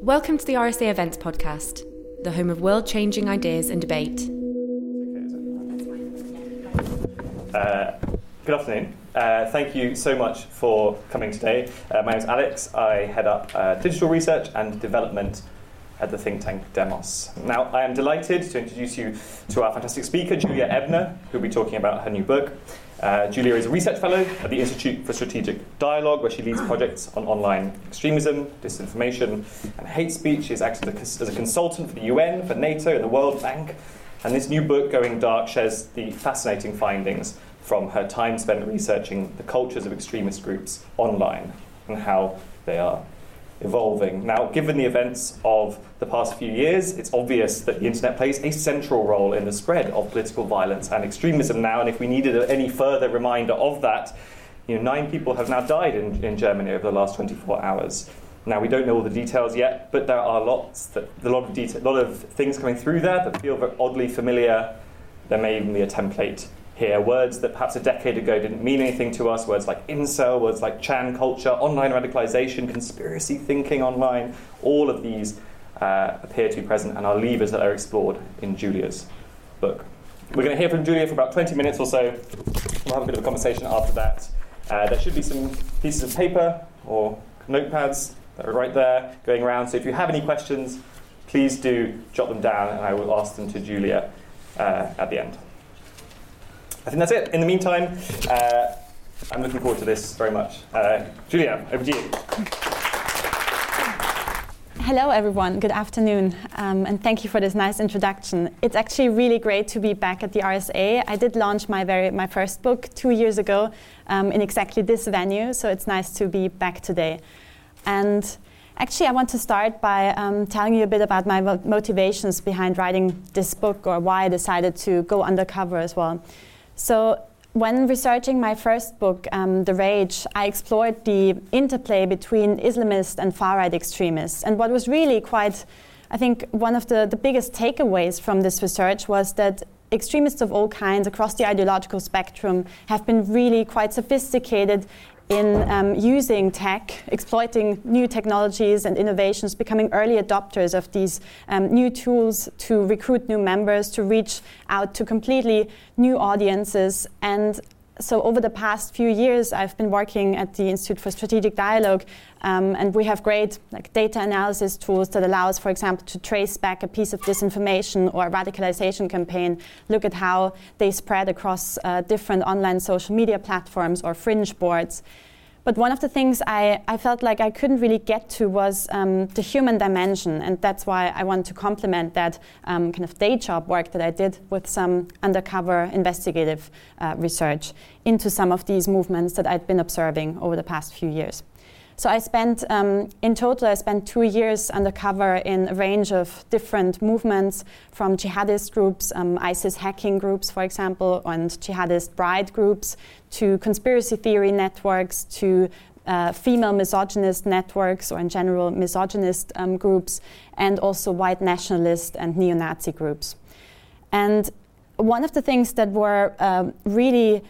Welcome to the RSA Events Podcast, the home of world changing ideas and debate. Uh, good afternoon. Uh, thank you so much for coming today. Uh, my name is Alex. I head up uh, digital research and development at the think tank Demos. Now, I am delighted to introduce you to our fantastic speaker, Julia Ebner, who'll be talking about her new book. Uh, Julia is a research fellow at the Institute for Strategic Dialogue, where she leads projects on online extremism, disinformation, and hate speech. She's acted as a consultant for the UN, for NATO, and the World Bank. And this new book, Going Dark, shares the fascinating findings from her time spent researching the cultures of extremist groups online and how they are evolving. Now, given the events of the past few years, it's obvious that the internet plays a central role in the spread of political violence and extremism now, and if we needed any further reminder of that, you know, nine people have now died in, in Germany over the last 24 hours. Now we don't know all the details yet, but there are lots that a lot of detail, a lot of things coming through there that feel oddly familiar. There may even be a template here. Words that perhaps a decade ago didn't mean anything to us, words like incel, words like Chan culture, online radicalization, conspiracy thinking online, all of these uh, appear to be present and are levers that are explored in Julia's book. We're going to hear from Julia for about 20 minutes or so. We'll have a bit of a conversation after that. Uh, there should be some pieces of paper or notepads that are right there going around. So if you have any questions, please do jot them down and I will ask them to Julia uh, at the end. I think that's it. In the meantime, uh, I'm looking forward to this very much. Uh, Julia, over to you. Hello, everyone. Good afternoon, um, and thank you for this nice introduction. It's actually really great to be back at the RSA. I did launch my very my first book two years ago um, in exactly this venue, so it's nice to be back today. And actually, I want to start by um, telling you a bit about my motivations behind writing this book, or why I decided to go undercover as well. So when researching my first book, um, The Rage, I explored the interplay between Islamist and far right extremists. And what was really quite, I think, one of the, the biggest takeaways from this research was that extremists of all kinds across the ideological spectrum have been really quite sophisticated in um, using tech, exploiting new technologies and innovations, becoming early adopters of these um, new tools to recruit new members, to reach out to completely new audiences. And so over the past few years, I've been working at the Institute for Strategic Dialogue, um, and we have great like data analysis tools that allow us, for example, to trace back a piece of disinformation or a radicalization campaign, look at how they spread across uh, different online social media platforms or fringe boards. But one of the things I, I felt like I couldn't really get to was um, the human dimension, and that's why I want to complement that um, kind of day job work that I did with some undercover investigative uh, research into some of these movements that I'd been observing over the past few years. So I spent, um, in total, I spent two years undercover in a range of different movements, from jihadist groups, um, ISIS hacking groups, for example, and jihadist bride groups, to conspiracy theory networks, to uh, female misogynist networks, or in general misogynist um, groups, and also white nationalist and neo-Nazi groups. And one of the things that were uh, really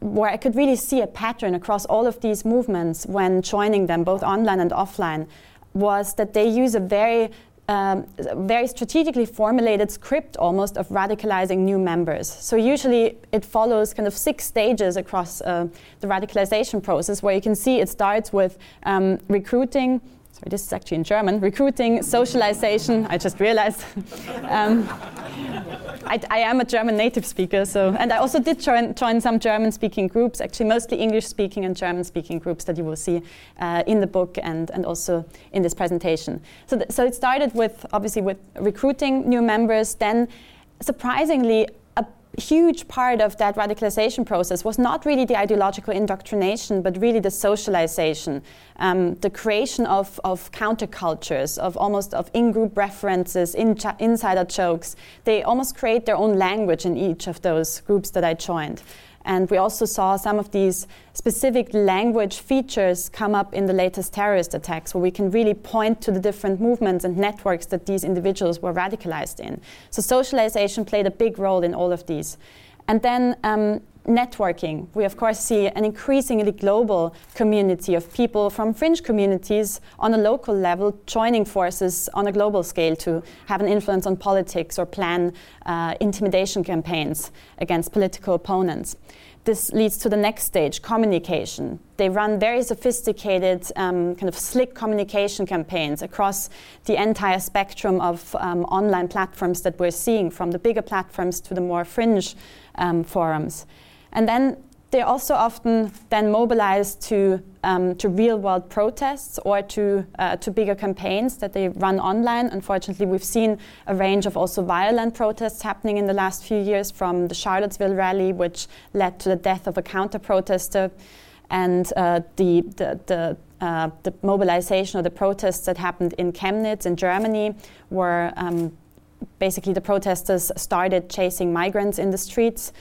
where I could really see a pattern across all of these movements when joining them, both online and offline, was that they use a very um, very strategically formulated script almost of radicalizing new members. So usually it follows kind of six stages across uh, the radicalization process, where you can see it starts with um, recruiting, sorry, this is actually in German, recruiting, socialization, I just realized. um, I, I, am a German native speaker, so, and I also did join, join some German speaking groups, actually mostly English speaking and German speaking groups that you will see uh, in the book and, and also in this presentation. So, th- so it started with, obviously, with recruiting new members, then surprisingly, huge part of that radicalization process was not really the ideological indoctrination, but really the socialization, um, the creation of, of countercultures, of almost of in-group references, in insider jokes. They almost create their own language in each of those groups that I joined. And we also saw some of these specific language features come up in the latest terrorist attacks, where we can really point to the different movements and networks that these individuals were radicalized in. So socialization played a big role in all of these. And then um, networking. We, of course, see an increasingly global community of people from fringe communities on a local level joining forces on a global scale to have an influence on politics or plan uh, intimidation campaigns against political opponents this leads to the next stage communication. They run very sophisticated, um, kind of slick communication campaigns across the entire spectrum of um, online platforms that we're seeing, from the bigger platforms to the more fringe um, forums. And then they're also often then mobilized to, um, to real world protests or to, uh, to bigger campaigns that they run online. Unfortunately, we've seen a range of also violent protests happening in the last few years from the Charlottesville rally, which led to the death of a counter protester, and uh, the, the, the, uh, the, mobilization or the protests that happened in Chemnitz in Germany, where um, basically the protesters started chasing migrants in the streets.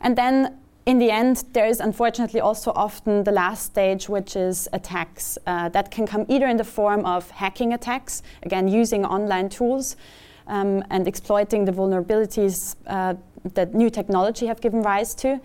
And then in the end, there is unfortunately also often the last stage, which is attacks. Uh, that can come either in the form of hacking attacks, again, using online tools um, and exploiting the vulnerabilities uh, that new technology have given rise to,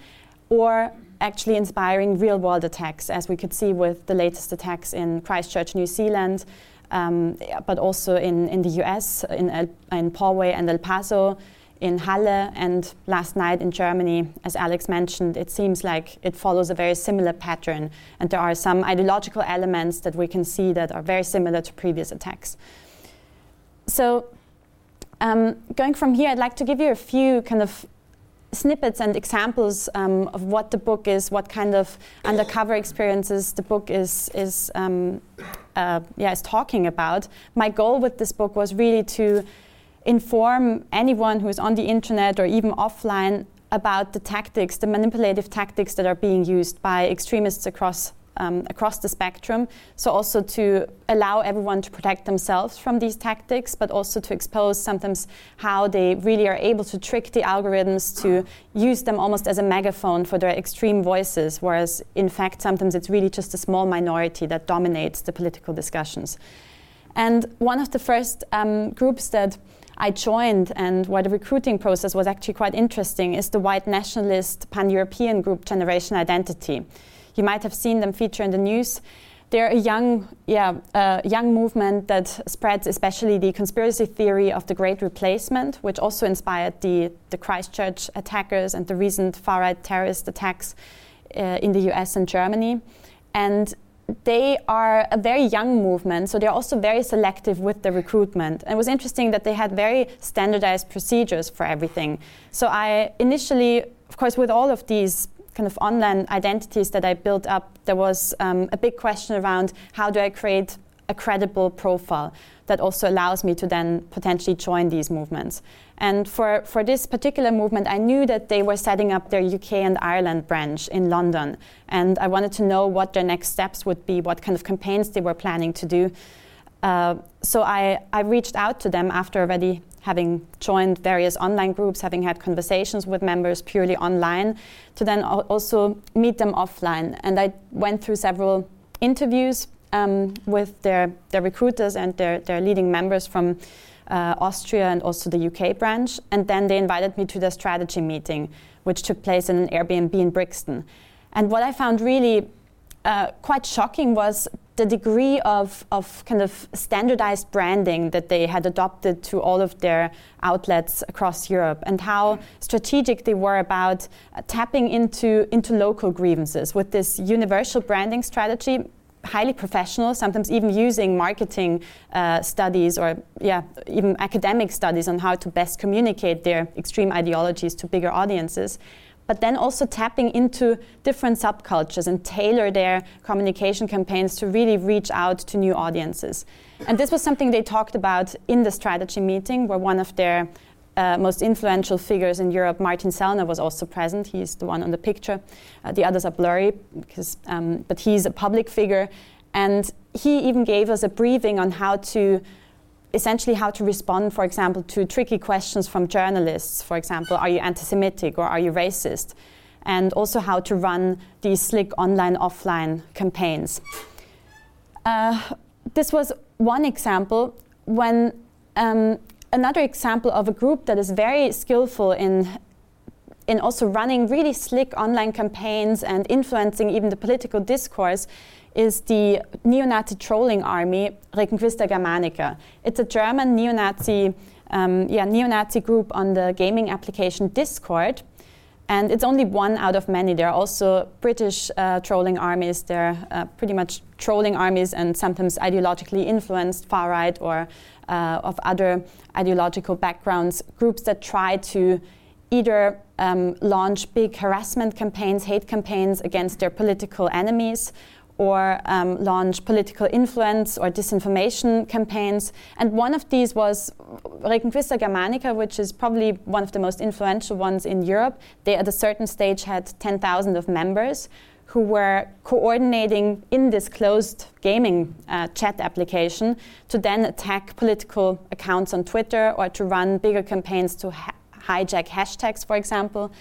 or actually inspiring real world attacks, as we could see with the latest attacks in Christchurch, New Zealand, um, but also in, in the US, in, El, in Poway and El Paso in Halle and last night in Germany, as Alex mentioned, it seems like it follows a very similar pattern. And there are some ideological elements that we can see that are very similar to previous attacks. So, um, going from here, I'd like to give you a few kind of snippets and examples um, of what the book is, what kind of undercover experiences the book is is um, uh, yeah is talking about. My goal with this book was really to inform anyone who is on the internet or even offline about the tactics, the manipulative tactics that are being used by extremists across um, across the spectrum. So also to allow everyone to protect themselves from these tactics, but also to expose sometimes how they really are able to trick the algorithms to use them almost as a megaphone for their extreme voices, whereas in fact sometimes it's really just a small minority that dominates the political discussions. And one of the first um, groups that I joined and where the recruiting process was actually quite interesting is the white nationalist pan European group Generation Identity. You might have seen them feature in the news. They're a young, yeah, uh, young movement that spreads especially the conspiracy theory of the Great Replacement, which also inspired the, the Christchurch attackers and the recent far right terrorist attacks uh, in the US and Germany. And they are a very young movement, so they're also very selective with the recruitment. And it was interesting that they had very standardized procedures for everything. So I initially, of course, with all of these kind of online identities that I built up, there was um, a big question around how do I create a credible profile that also allows me to then potentially join these movements. And for, for this particular movement, I knew that they were setting up their UK and Ireland branch in London. And I wanted to know what their next steps would be, what kind of campaigns they were planning to do. Uh, so I, I reached out to them after already having joined various online groups, having had conversations with members purely online, to then also meet them offline. And I went through several interviews um, with their, their recruiters and their, their leading members from uh, Austria and also the UK branch. And then they invited me to their strategy meeting, which took place in an Airbnb in Brixton. And what I found really uh, quite shocking was the degree of, of kind of standardized branding that they had adopted to all of their outlets across Europe and how strategic they were about uh, tapping into, into local grievances with this universal branding strategy highly professional, sometimes even using marketing uh, studies or yeah, even academic studies on how to best communicate their extreme ideologies to bigger audiences. But then also tapping into different subcultures and tailor their communication campaigns to really reach out to new audiences. And this was something they talked about in the strategy meeting, where one of their uh, most influential figures in Europe, Martin Sellner, was also present. He's the one on the picture. Uh, the others are blurry, because, um, but he's a public figure. And he even gave us a briefing on how to essentially how to respond, for example, to tricky questions from journalists. For example, are you anti Semitic or are you racist? And also how to run these slick online offline campaigns. Uh, this was one example when um, another example of a group that is very skillful in in also running really slick online campaigns and influencing even the political discourse is the neo-Nazi trolling army Reconquista Germanica. It's a German neo-Nazi, um, yeah, neo-Nazi group on the gaming application Discord. And it's only one out of many. There are also British uh, trolling armies. They're uh, pretty much trolling armies and sometimes ideologically influenced, far right or uh, of other ideological backgrounds, groups that try to either um, launch big harassment campaigns, hate campaigns against their political enemies, or um, launch political influence or disinformation campaigns. And one of these was Reconquista Germanica, which is probably one of the most influential ones in Europe. They, at a certain stage, had 10,000 of members who were coordinating in this closed gaming uh, chat application to then attack political accounts on Twitter or to run bigger campaigns to ha- hijack hashtags, for example.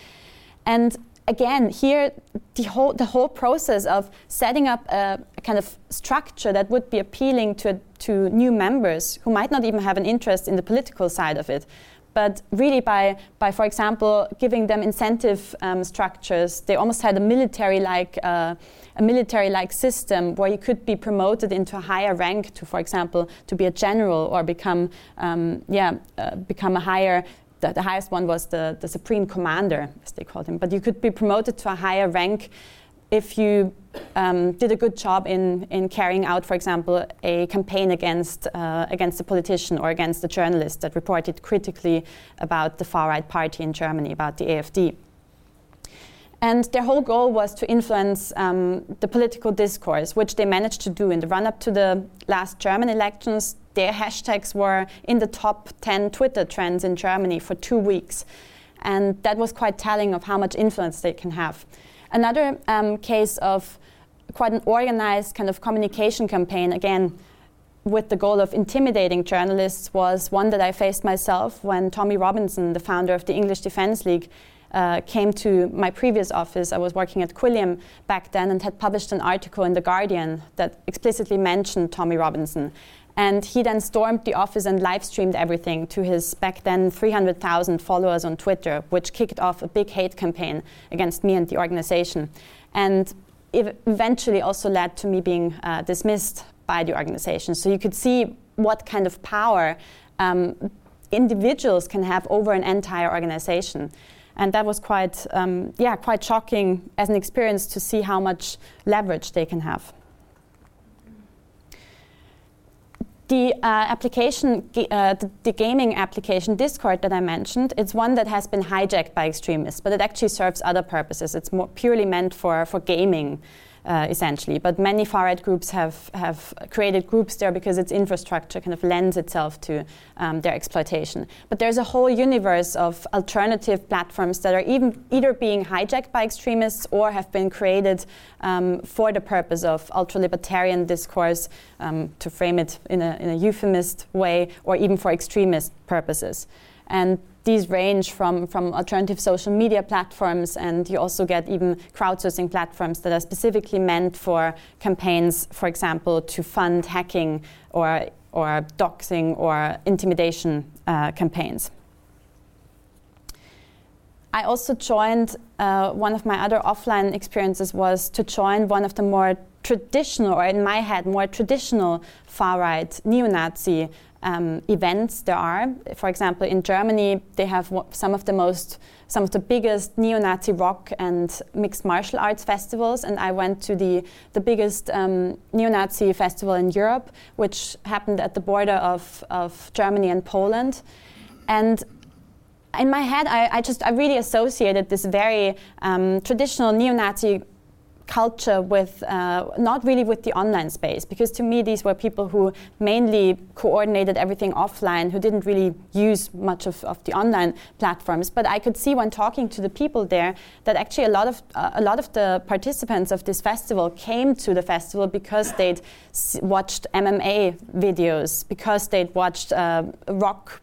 And again, here the whole the whole process of setting up a, a kind of structure that would be appealing to to new members who might not even have an interest in the political side of it, but really by by for example giving them incentive um, structures, they almost had a military like. Uh, a military like system where you could be promoted into a higher rank to, for example, to be a general or become, um, yeah, uh, become a higher the, the, highest one was the, the supreme commander, as they called him. But you could be promoted to a higher rank if you um, did a good job in, in carrying out, for example, a campaign against, uh, against a politician or against a journalist that reported critically about the far right party in Germany, about the AfD. And their whole goal was to influence um, the political discourse, which they managed to do in the run up to the last German elections their hashtags were in the top 10 Twitter trends in Germany for two weeks. And that was quite telling of how much influence they can have. Another um, case of quite an organized kind of communication campaign, again, with the goal of intimidating journalists, was one that I faced myself when Tommy Robinson, the founder of the English Defence League, uh, came to my previous office. I was working at Quilliam back then and had published an article in The Guardian that explicitly mentioned Tommy Robinson. And he then stormed the office and live streamed everything to his back then 300,000 followers on Twitter, which kicked off a big hate campaign against me and the organization. And it eventually also led to me being uh, dismissed by the organization. So you could see what kind of power um, individuals can have over an entire organization. And that was quite, um, yeah, quite shocking as an experience to see how much leverage they can have. The uh, application, uh, the, the, gaming application Discord that I mentioned, it's one that has been hijacked by extremists, but it actually serves other purposes. It's more purely meant for, for gaming uh, essentially. But many far right groups have, have created groups there because its infrastructure kind of lends itself to um, their exploitation. But there's a whole universe of alternative platforms that are even either being hijacked by extremists or have been created um, for the purpose of ultra libertarian discourse, um, to frame it in a, in a euphemist way, or even for extremist purposes. And these range from, from alternative social media platforms, and you also get even crowdsourcing platforms that are specifically meant for campaigns, for example, to fund hacking or, or doxing or intimidation uh, campaigns. I also joined, uh, one of my other offline experiences was to join one of the more traditional, or in my head, more traditional far right neo Nazi um, events there are. For example, in Germany, they have some of the most, some of the biggest neo-Nazi rock and mixed martial arts festivals, and I went to the the biggest um, neo-Nazi festival in Europe, which happened at the border of of Germany and Poland, and. In my head, I, I just I really associated this very um, traditional neo-Nazi culture with uh, not really with the online space because to me these were people who mainly coordinated everything offline who didn't really use much of, of the online platforms. But i could see when talking to the people there that actually a lot of uh, a lot of the participants of this festival came to the festival because they'd watched mma videos because they'd watched uh, rock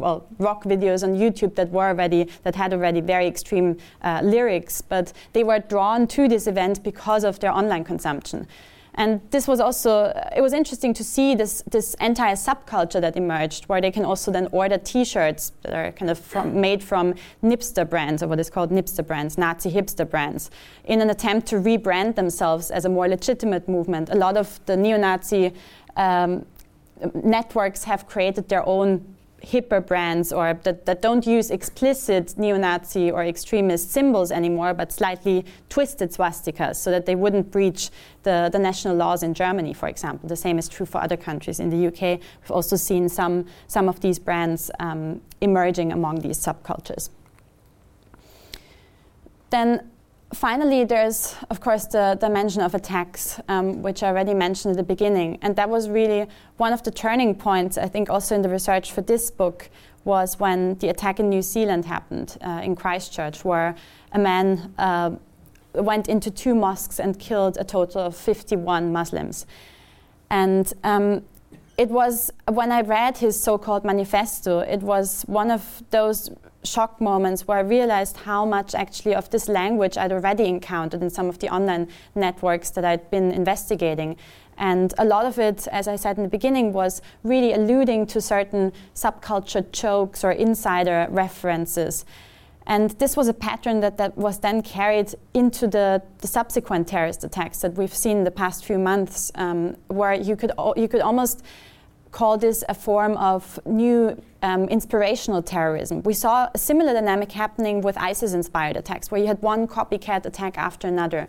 well, rock videos on YouTube that were already that had already very extreme uh, lyrics, but they were drawn to this event because of their online consumption. And this was also, it was interesting to see this, this entire subculture that emerged, where they can also then order t shirts that are kind of from, made from Nipster brands, or what is called Nipster brands, Nazi hipster brands, in an attempt to rebrand themselves as a more legitimate movement. A lot of the neo Nazi um, networks have created their own hipper brands or that, that don't use explicit neo-Nazi or extremist symbols anymore, but slightly twisted swastikas so that they wouldn't breach the, the national laws in Germany, for example. The same is true for other countries. In the UK, we've also seen some, some of these brands um, emerging among these subcultures. Then finally, there's, of course, the dimension of attacks, um, which I already mentioned at the beginning. And that was really one of the turning points, I think, also in the research for this book, was when the attack in New Zealand happened uh, in Christchurch, where a man uh, went into two mosques and killed a total of 51 Muslims. And um, it was, when I read his so called manifesto, it was one of those shock moments where I realized how much actually of this language I'd already encountered in some of the online networks that I'd been investigating. And a lot of it, as I said in the beginning, was really alluding to certain subculture jokes or insider references. And this was a pattern that, that was then carried into the, the subsequent terrorist attacks that we've seen the past few months, um, where you could, you could almost call this a form of new um, inspirational terrorism. We saw a similar dynamic happening with ISIS inspired attacks, where you had one copycat attack after another.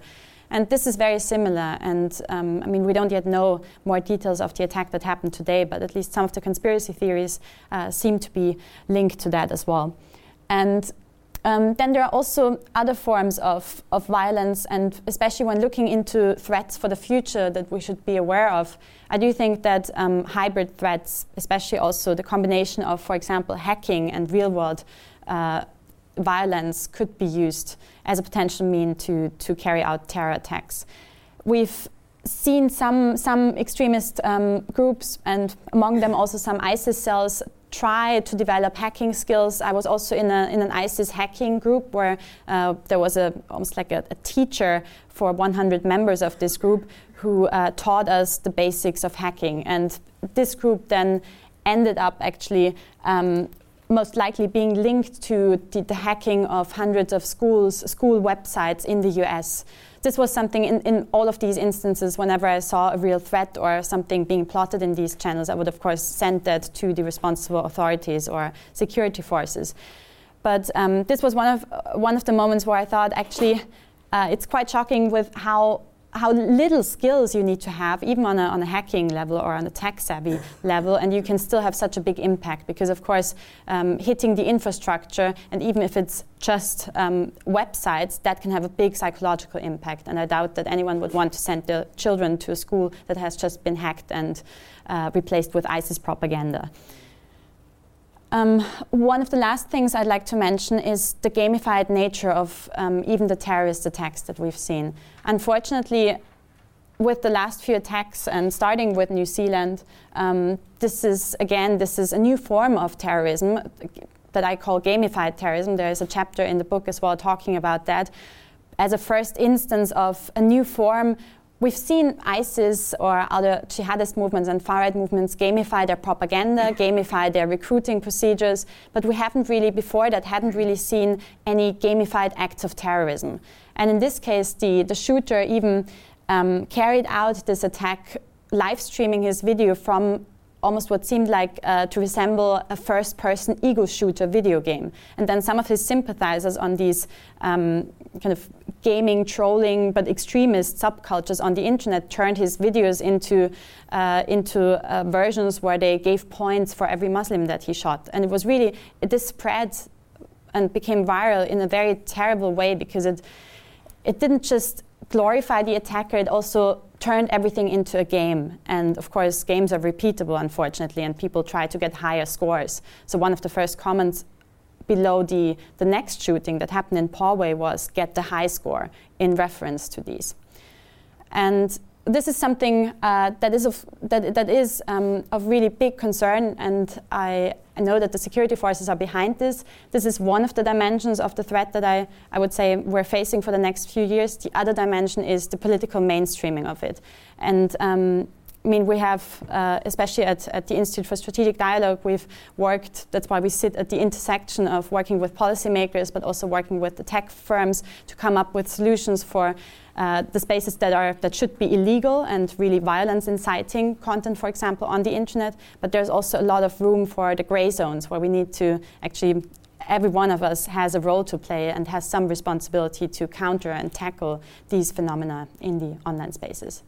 And this is very similar. And um, I mean, we don't yet know more details of the attack that happened today, but at least some of the conspiracy theories uh, seem to be linked to that as well. And um, then there are also other forms of, of violence, and especially when looking into threats for the future that we should be aware of, I do think that um, hybrid threats, especially also the combination of, for example, hacking and real world uh, violence, could be used as a potential mean to, to carry out terror attacks. We've seen some, some extremist um, groups, and among them also some ISIS cells, try to develop hacking skills. I was also in, a, in an ISIS hacking group where uh, there was a, almost like a, a, teacher for 100 members of this group who uh, taught us the basics of hacking. And this group then ended up actually um, most likely being linked to the, the, hacking of hundreds of schools, school websites in the US this was something in, in all of these instances, whenever I saw a real threat or something being plotted in these channels, I would, of course, send that to the responsible authorities or security forces. But um, this was one of, uh, one of the moments where I thought, actually, uh, it's quite shocking with how how little skills you need to have, even on a, on a hacking level or on a tech savvy level, and you can still have such a big impact because, of course, um, hitting the infrastructure, and even if it's just um, websites, that can have a big psychological impact. And I doubt that anyone would want to send their children to a school that has just been hacked and uh, replaced with ISIS propaganda. Um, one of the last things I'd like to mention is the gamified nature of um, even the terrorist attacks that we've seen. Unfortunately, with the last few attacks and starting with New Zealand, um, this is again this is a new form of terrorism that I call gamified terrorism. There is a chapter in the book as well talking about that as a first instance of a new form We've seen ISIS or other jihadist movements and far right movements gamify their propaganda, gamify their recruiting procedures, but we haven't really, before that, hadn't really seen any gamified acts of terrorism. And in this case, the, the shooter even um, carried out this attack live streaming his video from almost what seemed like uh, to resemble a first person ego shooter video game. And then some of his sympathizers on these um, kind of gaming, trolling, but extremist subcultures on the internet turned his videos into, uh, into uh, versions where they gave points for every Muslim that he shot. And it was really, this spread and became viral in a very terrible way because it, it didn't just glorify the attacker, it also turned everything into a game. And of course, games are repeatable, unfortunately, and people try to get higher scores. So, one of the first comments below the, the next shooting that happened in Poway was get the high score in reference to these. And this is something uh, that is of that that is um, of really big concern, and I, I know that the security forces are behind this. This is one of the dimensions of the threat that I, I would say we're facing for the next few years. The other dimension is the political mainstreaming of it, and um, I mean, we have, uh, especially at, at the Institute for Strategic Dialogue, we've worked, that's why we sit at the intersection of working with policymakers, but also working with the tech firms to come up with solutions for uh, the spaces that, are, that should be illegal and really violence inciting content, for example, on the internet. But there's also a lot of room for the gray zones where we need to actually every one of us has a role to play and has some responsibility to counter and tackle these phenomena in the online spaces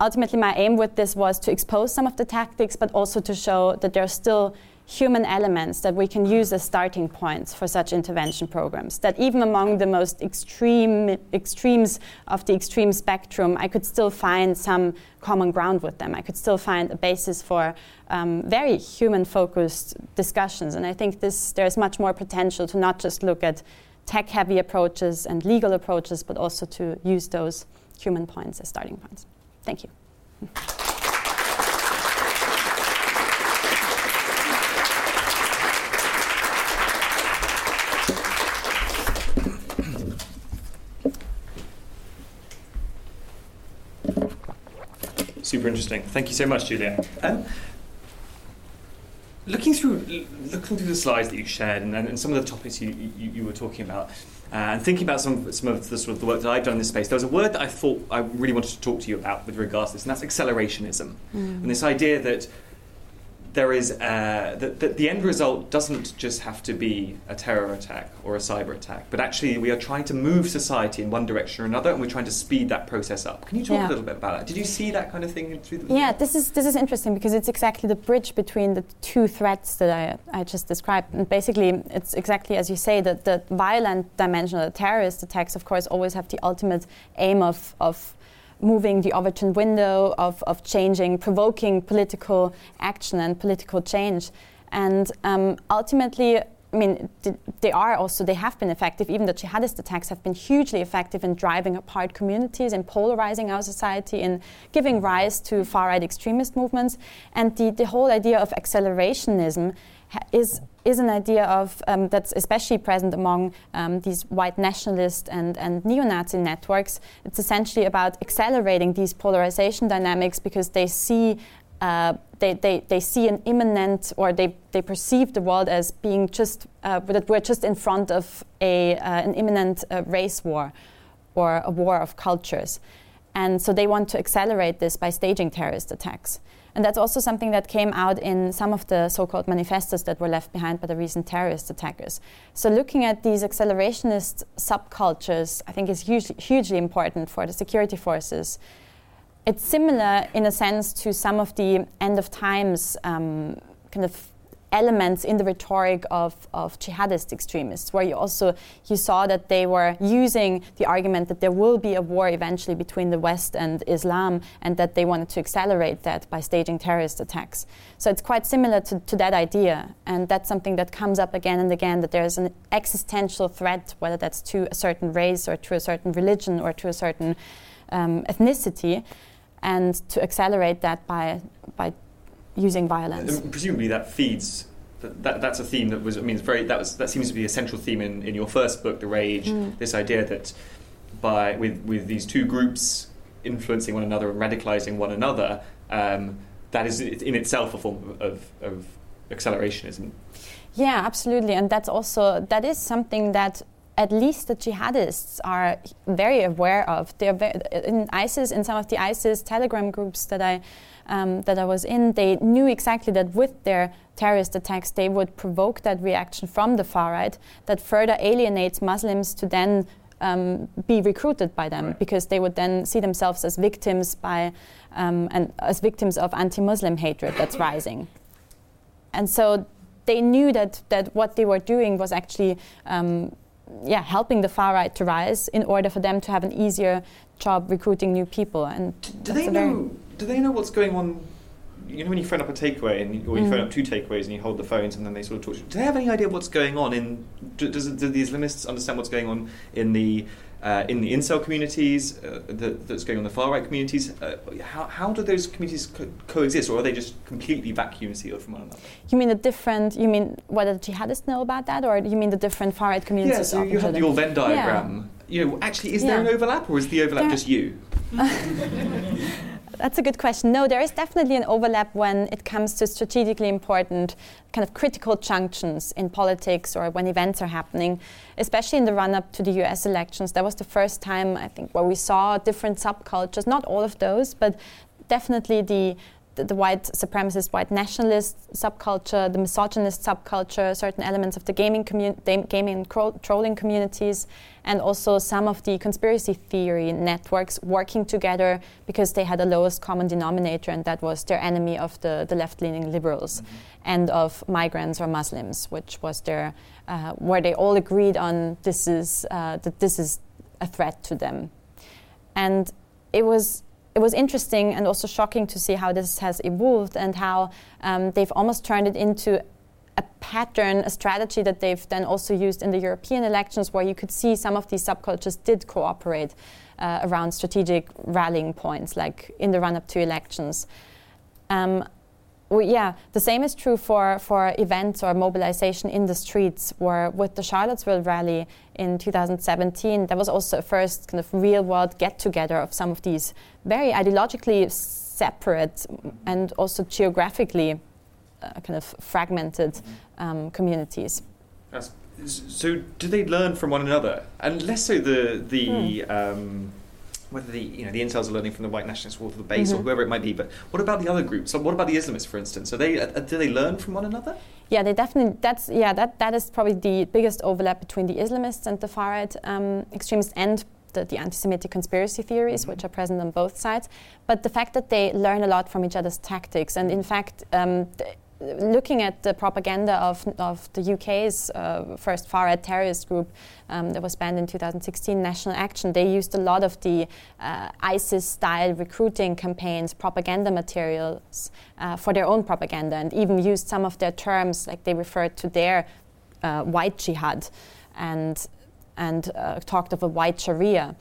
ultimately my aim with this was to expose some of the tactics, but also to show that there are still human elements that we can use as starting points for such intervention programs. That even among the most extreme extremes of the extreme spectrum, I could still find some common ground with them. I could still find a basis for um, very human-focused discussions. And I think this there's much more potential to not just look at tech-heavy approaches and legal approaches, but also to use those human points as starting points. Thank you. Super interesting. Thank you so much, Julia. Um, looking through looking through the slides that you shared and, and some of the topics you, you, you were talking about, uh, and thinking about some, some of the sort of the work that I've done in this space, there was a word that I thought I really wanted to talk to you about with regards to this, and that's accelerationism. Mm. And this idea that there is uh, that, that the end result doesn't just have to be a terror attack or a cyber attack, but actually we are trying to move society in one direction or another, and we're trying to speed that process up. Can you talk yeah. a little bit about that? Did you see that kind of thing through the? Yeah, this is this is interesting because it's exactly the bridge between the two threats that I, I just described, and basically it's exactly as you say that the violent dimension of the terrorist attacks, of course, always have the ultimate aim of of moving the Overton window, of, of changing, provoking political action and political change. And um, ultimately, I mean, they are also, they have been effective. Even the jihadist attacks have been hugely effective in driving apart communities, in polarizing our society, in giving rise to far right extremist movements. And the, the whole idea of accelerationism is is an idea of um, that's especially present among um, these white nationalist and, and neo-Nazi networks. It's essentially about accelerating these polarization dynamics because they see uh, they, they, they see an imminent or they, they perceive the world as being just uh, that we're just in front of a, uh, an imminent uh, race war or a war of cultures. And so they want to accelerate this by staging terrorist attacks. And that's also something that came out in some of the so called manifestos that were left behind by the recent terrorist attackers. So, looking at these accelerationist subcultures, I think is hugely, hugely important for the security forces. It's similar in a sense to some of the end of times um, kind of elements in the rhetoric of, of jihadist extremists, where you also you saw that they were using the argument that there will be a war eventually between the West and Islam, and that they wanted to accelerate that by staging terrorist attacks. So it's quite similar to, to that idea, and that's something that comes up again and again. That there's an existential threat, whether that's to a certain race or to a certain religion or to a certain um, ethnicity, and to accelerate that by by using violence. And presumably, that feeds. That, that, that's a theme that was. I mean, it's very. That was. That seems to be a central theme in, in your first book, The Rage. Mm. This idea that by with with these two groups influencing one another and radicalizing one another, um, that is in itself a form of, of accelerationism. Yeah, absolutely, and that's also that is something that at least the jihadists are very aware of. They're very, in ISIS, in some of the ISIS Telegram groups that I um, that I was in, they knew exactly that with their terrorist attacks, they would provoke that reaction from the far right that further alienates Muslims to then um, be recruited by them right. because they would then see themselves as victims by um, and as victims of anti-Muslim hatred that's rising. And so they knew that that what they were doing was actually. Um, yeah, helping the far right to rise in order for them to have an easier job recruiting new people. And do they know? Do they know what's going on you know when you phone up a takeaway and or you mm. phone up two takeaways and you hold the phones and then they sort of talk. To you, do they have any idea what's going on in? Do, does, do the Islamists understand what's going on in the uh, in the incel communities uh, that, that's going on the far right communities. Uh, how, how do those communities co- coexist, or are they just completely vacuum sealed from one another? You mean the different? You mean whether the jihadists know about that, or you mean the different far right communities? Yeah, so you have your Venn diagram. Yeah. You know, actually, is yeah. there an overlap, or is the overlap there just you? That's a good question. No, there is definitely an overlap when it comes to strategically important, kind of critical junctions in politics or when events are happening, especially in the run up to the US elections. That was the first time, I think, where we saw different subcultures, not all of those, but definitely the the, the, white supremacist, white nationalist subculture, the misogynist subculture, certain elements of the gaming, commu- gaming and cro- trolling communities, and also some of the conspiracy theory networks working together because they had the lowest common denominator, and that was their enemy of the, the left leaning liberals mm-hmm. and of migrants or Muslims, which was their, uh, where they all agreed on this is, uh, that this is a threat to them. And it was it was interesting and also shocking to see how this has evolved and how um, they've almost turned it into a pattern, a strategy that they've then also used in the European elections, where you could see some of these subcultures did cooperate uh, around strategic rallying points, like in the run up to elections. Um, well, yeah, the same is true for, for events or mobilization in the streets, where with the Charlottesville rally in 2017, there was also a first kind of real world get together of some of these very ideologically separate and also geographically uh, kind of fragmented um, communities. so, do they learn from one another? And less so the, the hmm. um, whether the you know the incels are learning from the white nationalist nationalists or the base mm-hmm. or whoever it might be. But what about the other groups? So what about the Islamists, for instance? Are they uh, do they learn from one another? Yeah, they definitely. That's yeah. That that is probably the biggest overlap between the Islamists and the far right um, extremists and the, the, anti-Semitic conspiracy theories, mm-hmm. which are present on both sides. But the fact that they learn a lot from each other's tactics, and in fact. Um, th- looking at the propaganda of, of the UK's uh, first far right terrorist group um, that was banned in 2016, National Action, they used a lot of the uh, ISIS style recruiting campaigns, propaganda materials uh, for their own propaganda, and even used some of their terms, like they referred to their uh, white jihad and, and uh, talked of a white Sharia.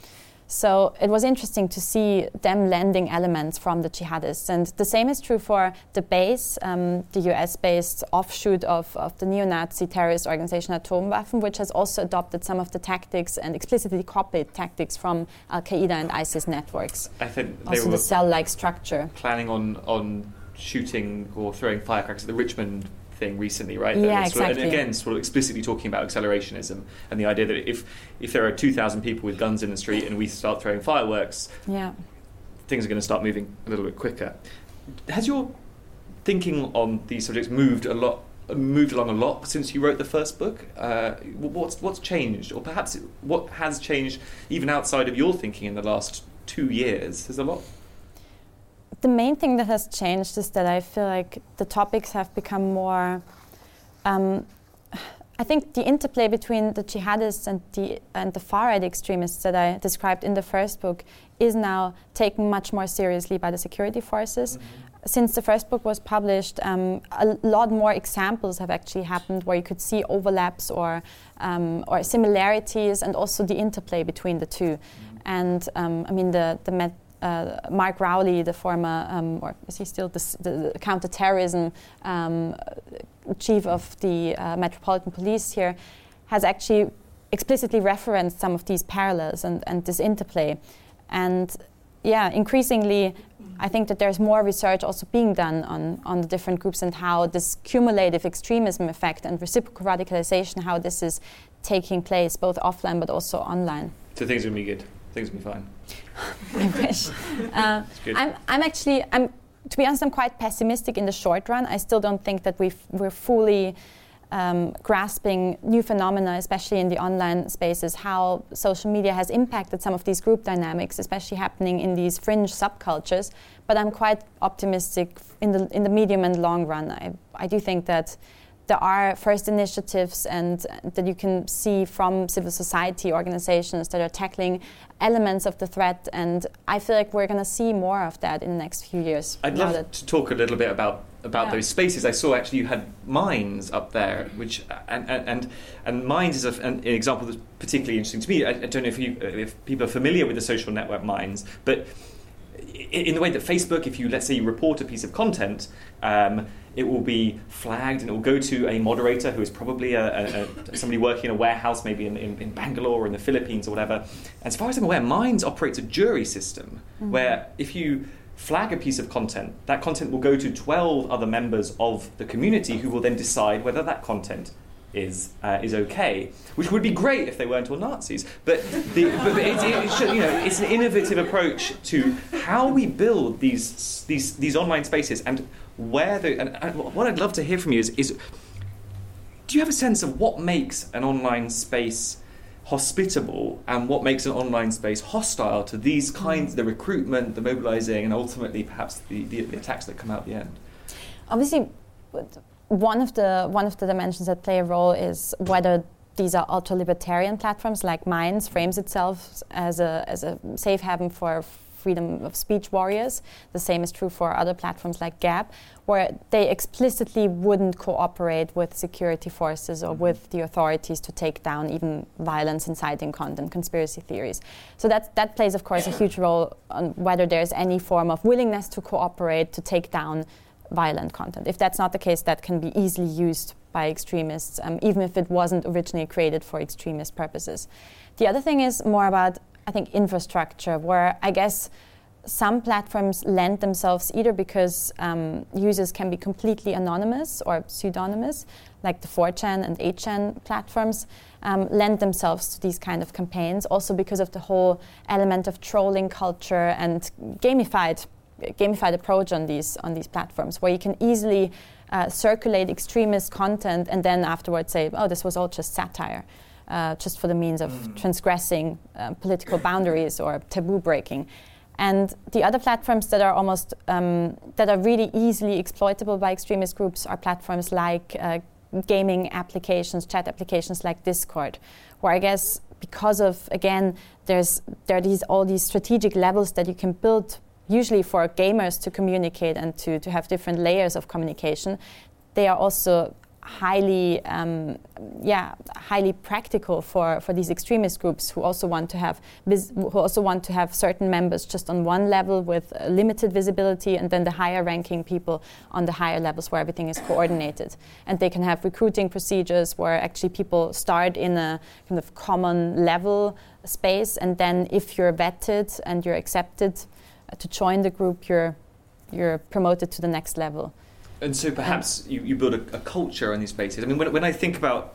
So it was interesting to see them lending elements from the jihadists. And the same is true for the base, um, the US based offshoot of, of the neo Nazi terrorist organization Atomwaffen, which has also adopted some of the tactics and explicitly copied tactics from Al Qaeda and ISIS networks. I think also the cell like structure. Planning on, on shooting or throwing firecrackers at the Richmond thing recently, right? Yeah, exactly. and again, sort of explicitly talking about accelerationism and the idea that if if there are two thousand people with guns in the street and we start throwing fireworks, yeah, things are going to start moving a little bit quicker. Has your thinking on these subjects moved a lot? Moved along a lot since you wrote the first book. Uh, what's what's changed, or perhaps what has changed even outside of your thinking in the last two years? There's a lot the main thing that has changed is that I feel like the topics have become more. Um, I think the interplay between the jihadists and the and the far right extremists that I described in the first book is now taken much more seriously by the security forces. Mm-hmm. Since the first book was published, um, a lot more examples have actually happened where you could see overlaps or um, or similarities, and also the interplay between the 2 mm-hmm. And um, I mean the the uh, Mark Rowley, the former, um, or is he still the, the, the counterterrorism um, chief of the uh, Metropolitan Police here, has actually explicitly referenced some of these parallels and, and this interplay. And yeah, increasingly, I think that there's more research also being done on, on the different groups and how this cumulative extremism effect and reciprocal radicalization, how this is taking place both offline but also online. So things are going to be good. Things will be fine. I wish. Uh, I'm, I'm actually, I'm, to be honest, I'm quite pessimistic in the short run. I still don't think that we we're fully um, grasping new phenomena, especially in the online spaces, how social media has impacted some of these group dynamics, especially happening in these fringe subcultures. But I'm quite optimistic in the in the medium and long run. I, I do think that there are first initiatives and that you can see from civil society organizations that are tackling elements of the threat. And I feel like we're going to see more of that in the next few years. I'd love to talk a little bit about about yeah. those spaces. I saw actually you had Minds up there, which and and and, Minds is a, an, example that's particularly interesting to me. I, I, don't know if you if people are familiar with the social network Minds, but in the way that Facebook, if you let's say you report a piece of content. Um, it will be flagged and it will go to a moderator who is probably a, a, a somebody working in a warehouse, maybe in, in, in, Bangalore or in the Philippines or whatever. And as far as I'm aware, Minds operates a jury system mm-hmm. where if you flag a piece of content, that content will go to 12 other members of the community who will then decide whether that content is uh, is okay, which would be great if they weren't all Nazis. But, the, but, but it, it should, you know, it's an innovative approach to how we build these these these online spaces and where the and, and what I'd love to hear from you is is do you have a sense of what makes an online space hospitable and what makes an online space hostile to these kinds the recruitment the mobilizing and ultimately perhaps the, the, the attacks that come out at the end obviously one of the one of the dimensions that play a role is whether these are ultra libertarian platforms like Minds frames itself as a as a safe haven for freedom of speech warriors. The same is true for other platforms like Gab, where they explicitly wouldn't cooperate with security forces or with the authorities to take down even violence inciting content, conspiracy theories. So that, that plays, of course, a huge role on whether there's any form of willingness to cooperate to take down violent content. If that's not the case, that can be easily used by extremists, um, even if it wasn't originally created for extremist purposes. The other thing is more about I think, infrastructure, where I guess some platforms lend themselves either because um, users can be completely anonymous or pseudonymous, like the 4chan and 8chan platforms, um, lend themselves to these kind of campaigns. Also because of the whole element of trolling culture and gamified gamified approach on these on these platforms, where you can easily uh, circulate extremist content and then afterwards say, "Oh, this was all just satire." uh, just for the means of mm. transgressing uh, political boundaries or taboo breaking. And the other platforms that are almost um, that are really easily exploitable by extremist groups are platforms like uh, gaming applications, chat applications like Discord, where I guess because of again there's there are these all these strategic levels that you can build usually for gamers to communicate and to, to have different layers of communication they are also highly, um, yeah, highly practical for, for these extremist groups who also want to have who also want to have certain members just on one level with limited visibility, and then the higher ranking people on the higher levels where everything is coordinated. And they can have recruiting procedures where actually people start in a kind of common level space, and then if you're vetted and you're accepted uh, to join the group, you're you're promoted to the next level. And so perhaps you, you build a, a, culture in these spaces. I mean, when, when I think about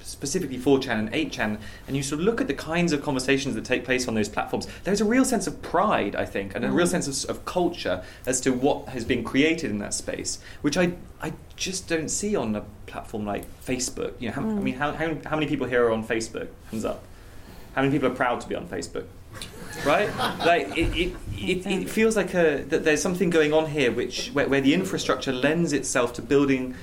specifically 4chan and 8chan, and you sort of look at the kinds of conversations that take place on those platforms, there's a real sense of pride, I think, and a real mm. sense of, of culture as to what has been created in that space, which I, I just don't see on a platform like Facebook. You know, how, mm. I mean, how, how, how many people here are on Facebook? Hands up. How many people are proud to be on Facebook? Right? Like it, it, it, it, feels like a, that there's something going on here which where, where, the infrastructure lends itself to building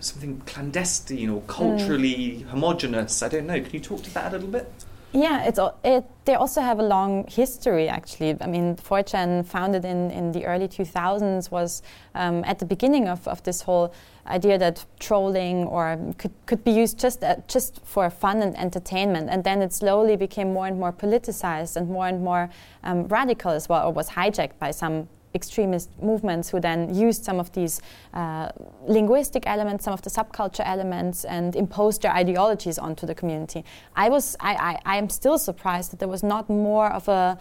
something clandestine or culturally mm. homogenous. I don't know. Can you talk to that a little bit? Yeah, it's it, they also have a long history. Actually, I mean, 4chan, founded in, in the early 2000s, was um, at the beginning of, of this whole idea that trolling or could, could be used just uh, just for fun and entertainment, and then it slowly became more and more politicized and more and more um, radical as well, or was hijacked by some extremist movements who then used some of these uh, linguistic elements, some of the subculture elements, and imposed their ideologies onto the community. I was, I, I, I am still surprised that there was not more of a,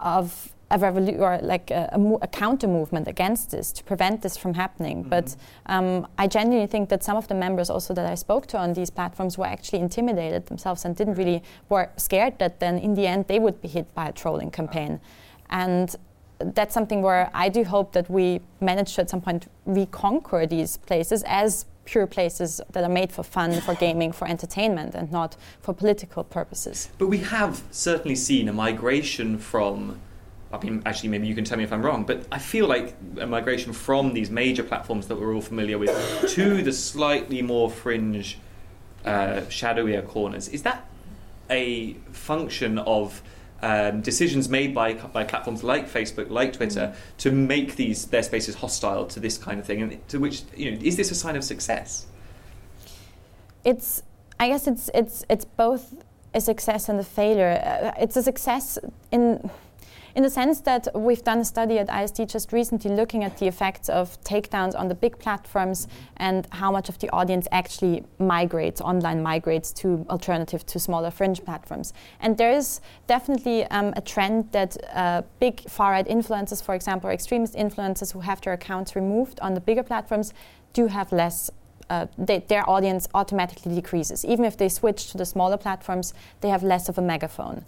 of a revolution or like a, a, mo- a, counter movement against this to prevent this from happening. Mm-hmm. But um, I genuinely think that some of the members also that I spoke to on these platforms were actually intimidated themselves and didn't really were scared that then in the end they would be hit by a trolling campaign. And that's something where I do hope that we manage to at some point reconquer these places as pure places that are made for fun, for gaming, for entertainment, and not for political purposes. But we have certainly seen a migration from I mean, actually, maybe you can tell me if I'm wrong, but I feel like a migration from these major platforms that we're all familiar with to the slightly more fringe, uh, shadowier corners is that a function of um, decisions made by by platforms like Facebook, like Twitter, mm. to make these their spaces hostile to this kind of thing, and to which you know, is this a sign of success? It's, I guess, it's it's it's both a success and a failure. Uh, it's a success in in the sense that we've done a study at ISD just recently looking at the effects of takedowns on the big platforms and how much of the audience actually migrates, online migrates to alternative to smaller fringe platforms. And there is definitely um, a trend that uh, big far right influencers, for example, or extremist influencers who have their accounts removed on the bigger platforms, do have less uh, they, their audience automatically decreases. Even if they switch to the smaller platforms, they have less of a megaphone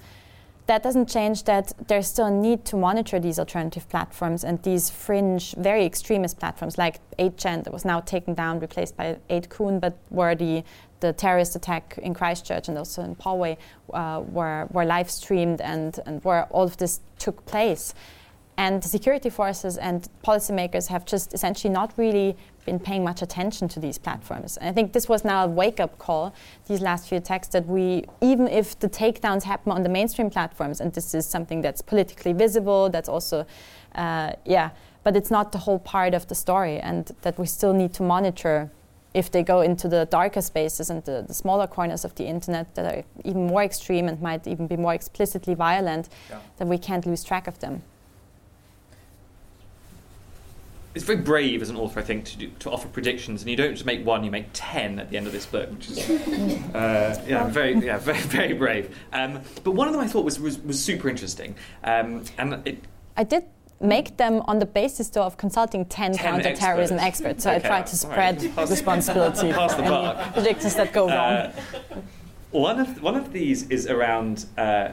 that doesn't change that there's still a need to monitor these alternative platforms and these fringe, very extremist platforms like 8chan that was now taken down, replaced by 8kun, but where the, the terrorist attack in Christchurch and also in Poway uh, were, were live streamed and, and where all of this took place. And security forces and policymakers have just essentially not really been paying much attention to these platforms. And I think this was now a wake up call, these last few attacks, that we, even if the takedowns happen on the mainstream platforms, and this is something that's politically visible, that's also, uh, yeah, but it's not the whole part of the story, and that we still need to monitor if they go into the darker spaces and the, the, smaller corners of the internet that are even more extreme and might even be more explicitly violent, yeah. then we can't lose track of them it's very brave as an author, I think, to, do, to offer predictions, and you don't just make one; you make ten at the end of this book, which is uh, yeah, very yeah, very very brave. Um, but one of them I thought was was, was super interesting, um, and it, I did make them on the basis though of consulting 10, 10 counter-terrorism experts. So okay, I tried to spread right. responsibility Pass the buck. predictions that go uh, wrong. One of one of these is around uh,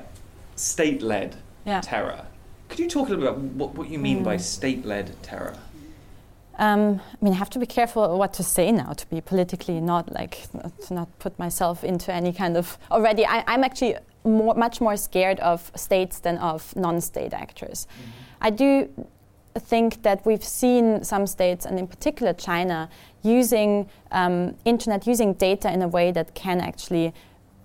state-led yeah. terror. Could you talk a little bit about what, what you mean mm. by state-led terror? Um, I mean, I have to be careful what to say now to be politically not like to not put myself into any kind of. Already, I, am actually more, much more scared of states than of non-state actors. Mm-hmm. I do think that we've seen some states, and in particular China, using um, internet, using data in a way that can actually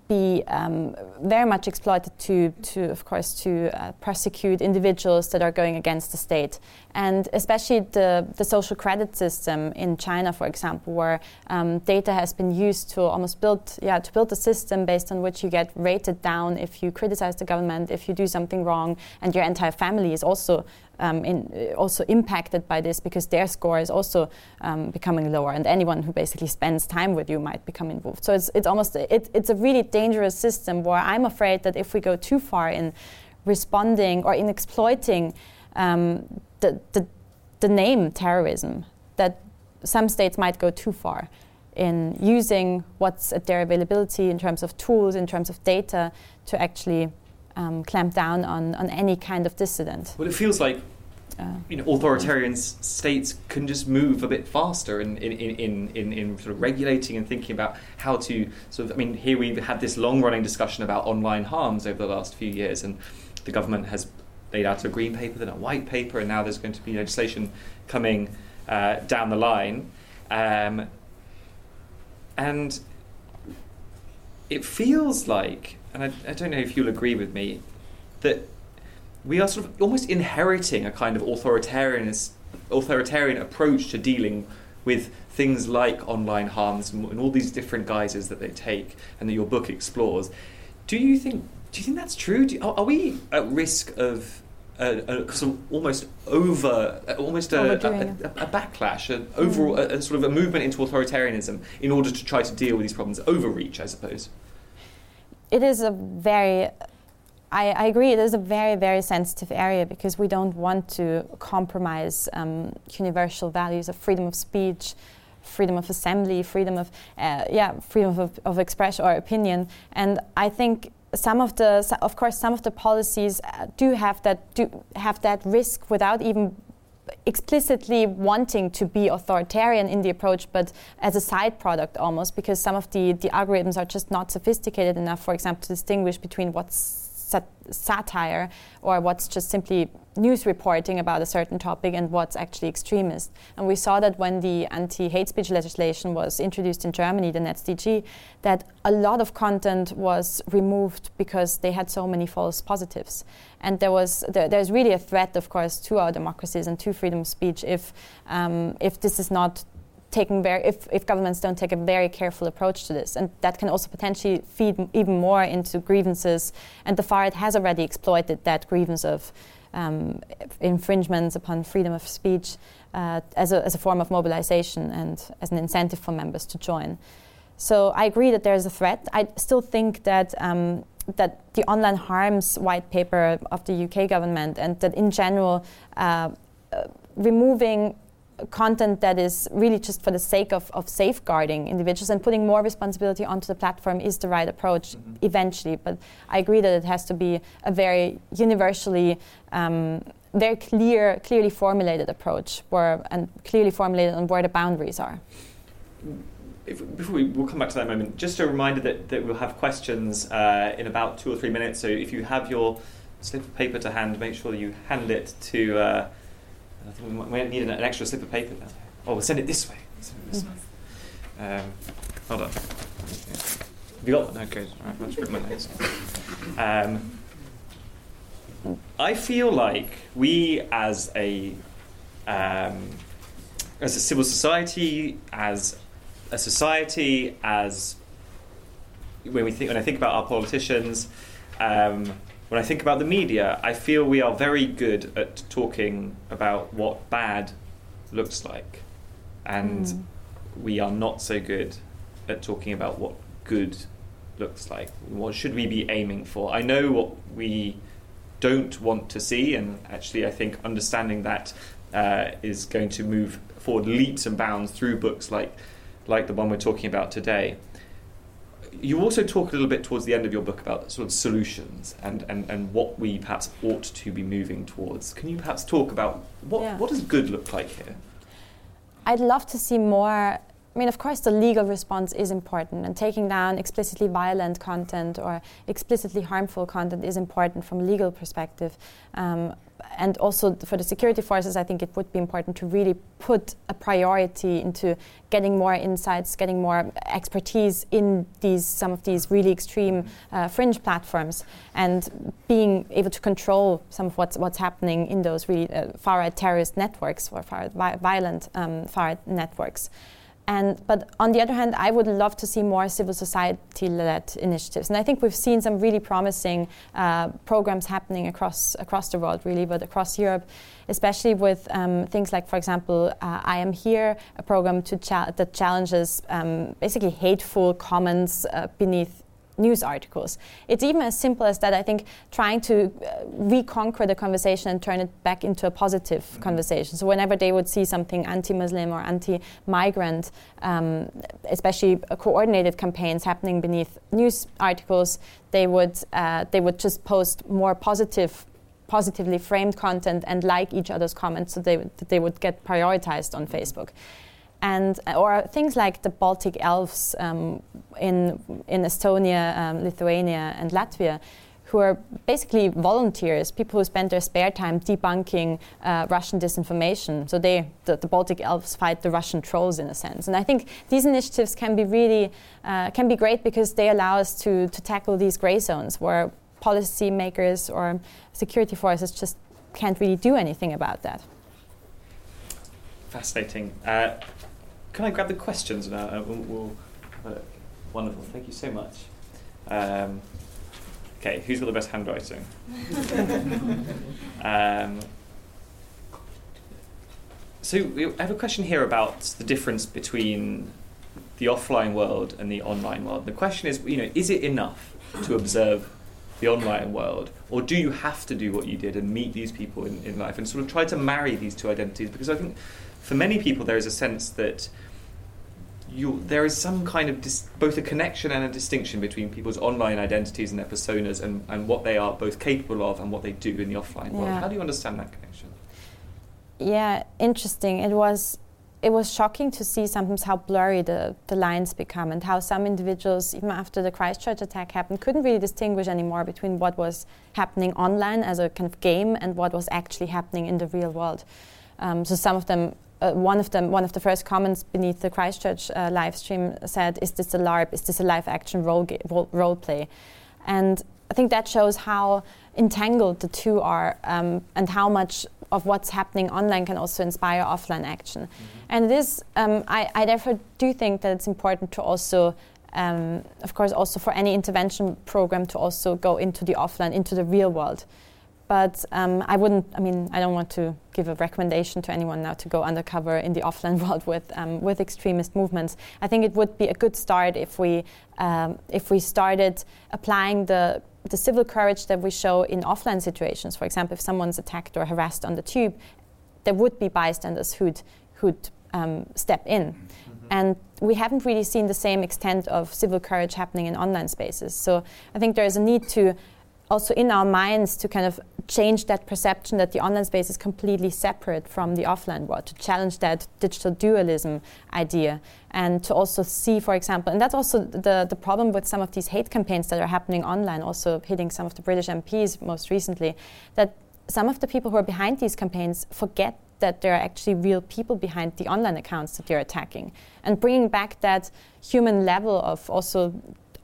be um, very much exploited to, to of course, to uh, prosecute individuals that are going against the state. And especially the, the social credit system in China, for example, where um, data has been used to almost build, yeah, to build a system based on which you get rated down if you criticize the government, if you do something wrong, and your entire family is also um, in, also impacted by this because their score is also um, becoming lower, and anyone who basically spends time with you might become involved. So it's, it's almost it, it's a really dangerous system where I'm afraid that if we go too far in responding or in exploiting um, the, the, the name terrorism, that some states might go too far in using what's at their availability in terms of tools, in terms of data, to actually um, clamp down on, on any kind of dissident. Well, it feels like uh, you know, authoritarian states can just move a bit faster in, in, in, in, in sort of regulating and thinking about how to sort of. I mean, here we've had this long running discussion about online harms over the last few years, and the government has laid out a green paper, then a white paper, and now there's going to be legislation coming uh, down the line. Um, and it feels like and I, I don't know if you'll agree with me, that we are sort of almost inheriting a kind of authoritarian authoritarian approach to dealing with things like online harms and all these different guises that they take and that your book explores. Do you think? Do you think that's true? Do, are, are, we at risk of a, a sort of almost over, almost a, a, a backlash, an overall, mm. a, sort of a movement into authoritarianism in order to try to deal with these problems? Overreach, I suppose it is a very I, I, agree. It is a very, very sensitive area because we don't want to compromise um, universal values of freedom of speech, freedom of assembly, freedom of uh, yeah, freedom of, of expression or opinion. And I think some of the, of course, some of the policies uh, do have that do have that risk without even explicitly wanting to be authoritarian in the approach, but as a side product almost, because some of the, the algorithms are just not sophisticated enough, for example, to distinguish between what's sat- satire or what's just simply news reporting about a certain topic and what's actually extremist. And we saw that when the anti-hate speech legislation was introduced in Germany, the NetzDG, that a lot of content was removed because they had so many false positives. And there was there, there's really a threat, of course, to our democracies and to freedom of speech if um, if this is not taking very if, if governments don't take a very careful approach to this and that can also potentially feed even more into grievances and the far right has already exploited that grievance of um, infringements upon freedom of speech uh, as, a, as a form of mobilization and as an incentive for members to join. So I agree that there is a threat. I still think that um, that the online harms white paper of the UK government and that in general uh, uh, removing content that is really just for the sake of, of safeguarding individuals and putting more responsibility onto the platform is the right approach mm-hmm. eventually. But I agree that it has to be a very universally, um, very clear, clearly formulated approach, where and clearly formulated on where the boundaries are. If, before we we'll come back to that moment, just a reminder that, that we'll have questions uh, in about two or three minutes. So if you have your slip of paper to hand, make sure you hand it to. Uh, I think we might need an, an extra slip of paper now. Oh, we'll send it this way. It this way. Um, hold on. Have you got one? Okay, all right, let's rip my notes. Um, I feel like we, as a um, as a civil society, as a society, as when we think when I think about our politicians, um, when I think about the media, I feel we are very good at talking about what bad looks like, and mm. we are not so good at talking about what good looks like. What should we be aiming for? I know what we don't want to see, and actually, I think understanding that uh, is going to move forward leaps and bounds through books like like the one we're talking about today you also talk a little bit towards the end of your book about sort of solutions and, and, and what we perhaps ought to be moving towards. Can you perhaps talk about what, yeah. what does good look like here? I'd love to see more. I mean, of course, the legal response is important, and taking down explicitly violent content or explicitly harmful content is important from a legal perspective. Um, and also for the security forces, I think it would be important to really put a priority into getting more insights, getting more expertise in these some of these really extreme uh, fringe platforms, and being able to control some of what's what's happening in those really uh, far right terrorist networks or far vi- violent um, far right networks. And, but on the other hand, I would love to see more civil society led initiatives. And I think we've seen some really promising uh, programs happening across, across the world, really, but across Europe, especially with um, things like, for example, uh, I Am Here, a program cha- that challenges um, basically hateful comments uh, beneath news articles. It's even as simple as that. I think trying to uh, reconquer the conversation and turn it back into a positive mm-hmm. conversation. So whenever they would see something anti-Muslim or anti-migrant, um, especially uh, coordinated campaigns happening beneath news articles, they would uh, they would just post more positive positively framed content and like each other's comments so they, they would get prioritized on Facebook and or things like the Baltic elves um, in in Estonia, um, Lithuania, and Latvia, who are basically volunteers, people who spend their spare time debunking uh, Russian disinformation. So they, the, the, Baltic elves, fight the Russian trolls in a sense. And I think these initiatives can be really uh, can be great because they allow us to to tackle these gray zones where policymakers or security forces just can't really do anything about that. Fascinating. Uh, can I grab the questions now? Uh, we'll, we'll, uh, wonderful, thank you so much. Um, okay, who's got the best handwriting? um, so I have a question here about the difference between the offline world and the online world. The question is, you know, is it enough to observe the online world, or do you have to do what you did and meet these people in, in life and sort of try to marry these two identities? Because I think for many people there is a sense that you, there is some kind of dis, both a connection and a distinction between people's online identities and their personas and, and what they are both capable of and what they do in the offline yeah. world. How do you understand that connection? Yeah, interesting. It was it was shocking to see sometimes how blurry the, the lines become and how some individuals, even after the Christchurch attack happened, couldn't really distinguish anymore between what was happening online as a kind of game and what was actually happening in the real world. Um, so some of them, uh, one of them, one of the first comments beneath the Christchurch uh, live stream said, "Is this a LARP? Is this a live action role, ga- role, role play?" And I think that shows how entangled the two are um, and how much of what's happening online can also inspire offline action. Mm-hmm. And it is, um, I, I, therefore do think that it's important to also, um, of course, also for any intervention program to also go into the offline, into the real world. But um, I wouldn't, I mean, I don't want to give a recommendation to anyone now to go undercover in the offline world with, um, with extremist movements. I think it would be a good start if we, um, if we started applying the the civil courage that we show in offline situations, for example, if someone's attacked or harassed on the tube, there would be bystanders who'd, who'd um, step in. Mm-hmm. And we haven't really seen the same extent of civil courage happening in online spaces. So I think there is a need to also in our minds to kind of change that perception that the online space is completely separate from the offline world, to challenge that digital dualism idea, and to also see, for example, and that's also the, the problem with some of these hate campaigns that are happening online, also hitting some of the British MPs most recently, that some of the people who are behind these campaigns forget that there are actually real people behind the online accounts that they're attacking. And bringing back that human level of also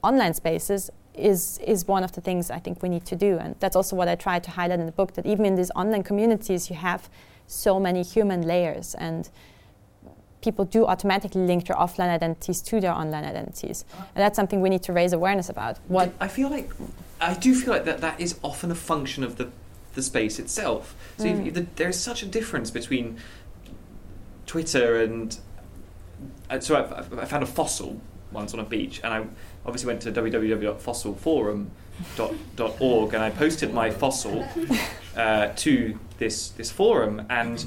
online spaces is is one of the things I think we need to do, and that's also what I try to highlight in the book. That even in these online communities, you have so many human layers, and people do automatically link their offline identities to their online identities, and that's something we need to raise awareness about. What I feel like, I do feel like that that is often a function of the the space itself. So mm. the, there is such a difference between Twitter and. Uh, so I, I found a fossil once on a beach, and I obviously went to www.fossilforum.org and I posted my fossil uh, to this this forum and.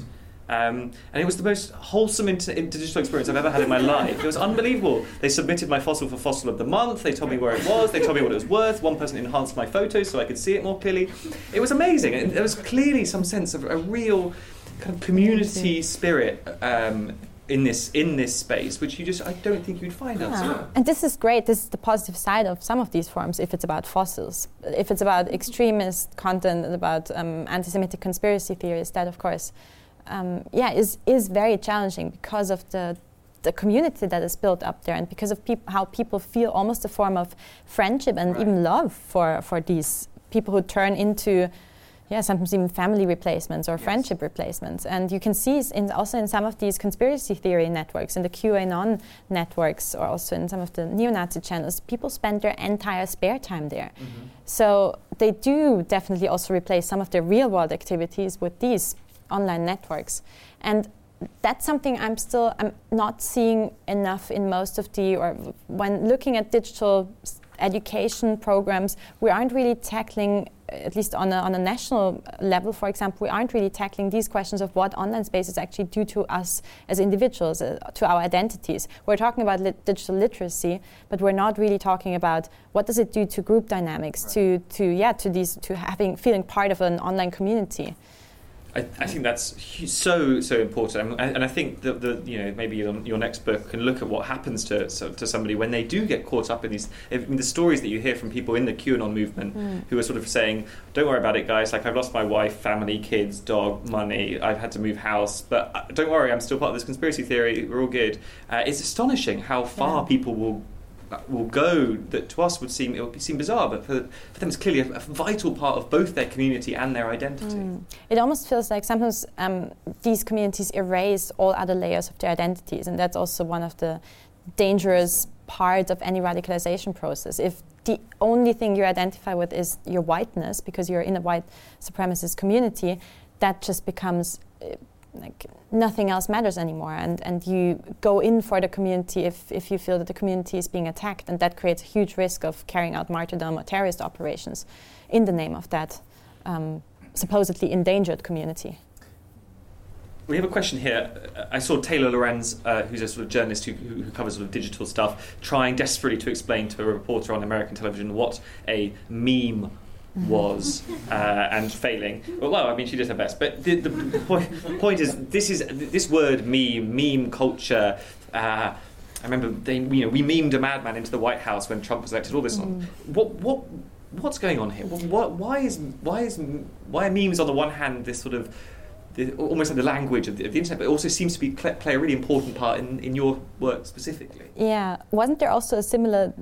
Um, and it was the most wholesome inter- digital experience I've ever had in my life. It was unbelievable. They submitted my fossil for Fossil of the Month. They told me where it was. They told me what it was worth. One person enhanced my photos so I could see it more clearly. It was amazing. And there was clearly some sense of a real kind of community spirit um, in this in this space, which you just I don't think you'd find yeah. elsewhere. And this is great. This is the positive side of some of these forums. If it's about fossils, if it's about extremist content and about um, anti-Semitic conspiracy theories, that of course, um, yeah, is is very challenging because of the the community that is built up there and because of peop- how people feel almost a form of friendship and right. even love for for these people who turn into yeah, sometimes even family replacements or yes. friendship replacements. And you can see in, also in some of these conspiracy theory networks, in the QAnon networks, or also in some of the neo-Nazi channels, people spend their entire spare time there. Mm-hmm. So they do definitely also replace some of their real-world activities with these online networks. And that's something I'm still I'm not seeing enough in most of the or when looking at digital education programs, we aren't really tackling at least on a, on a national level, for example, we aren't really tackling these questions of what online spaces actually do to us as individuals, uh, to our identities. We're talking about lit- digital literacy, but we're not really talking about what does it do to group dynamics, right. to, to yeah, to these, to having feeling part of an online community. I, I, think that's so so important, and I think that the you know maybe your, your, next book can look at what happens to to somebody when they do get caught up in these in the stories that you hear from people in the QAnon movement mm. who are sort of saying, "Don't worry about it, guys. Like I've lost my wife, family, kids, dog, money. I've had to move house, but uh, don't worry, I'm still part of this conspiracy theory. We're all good." Uh, it's astonishing how far yeah. people will will go that to us would seem it would seem bizarre, but for, for them it's clearly a, a vital part of both their community and their identity. Mm. It almost feels like sometimes um, these communities erase all other layers of their identities, and that's also one of the dangerous parts of any radicalization process. If the only thing you identify with is your whiteness because you're in a white supremacist community, that just becomes uh, like nothing else matters anymore and, and you go in for the community if, if you feel that the community is being attacked and that creates a huge risk of carrying out martyrdom or terrorist operations in the name of that um, supposedly endangered community. We have a question here. I saw Taylor Lorenz, uh, who's a sort of journalist who, who, covers sort of digital stuff, trying desperately to explain to a reporter on American television what a meme was uh, and failing. Well, well, I mean, she did her best. But the, the, the point, point is, this is this word meme, meme culture. Uh, I remember they, you know, we memed a madman into the White House when Trump was elected. All this. Mm. What what what's going on here? What, what, why is why is why are memes on the one hand this sort of the, almost like the language of the, of the, internet, but it also seems to be play a really important part in, in your work specifically. Yeah, wasn't there also a similar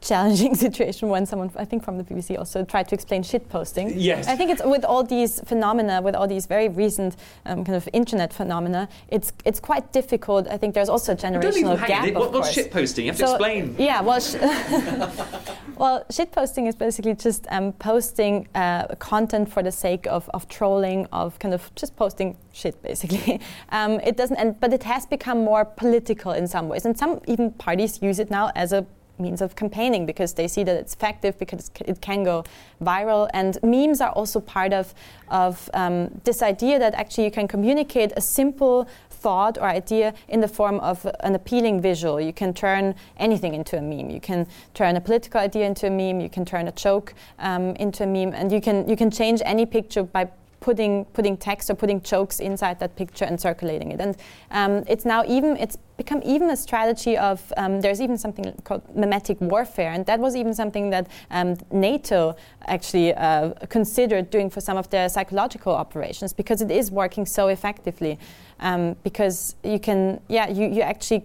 challenging situation when someone, I think from the BBC, also tried to explain shit posting. Yes. I think it's with all these phenomena, with all these very recent um, kind of internet phenomena, it's it's quite difficult. I think there's also a generational gap. It. What, what's shit posting? You have so, to explain. Yeah, well, sh- well, shit posting is basically just um, posting uh, content for the sake of, of trolling, of kind of just posting shit, basically. Um, it doesn't, and, but it has become more political in some ways, and some even parties use it now as a means of campaigning because they see that it's effective because it can go viral and memes are also part of of um, this idea that actually you can communicate a simple thought or idea in the form of an appealing visual. You can turn anything into a meme. You can turn a political idea into a meme. You can turn a joke um, into a meme, and you can you can change any picture by putting putting text or putting jokes inside that picture and circulating it. And um, it's now even it's become even a strategy of um, there's even something called memetic warfare, and that was even something that um, NATO actually uh, considered doing for some of their psychological operations because it is working so effectively. Um, because you can yeah you you actually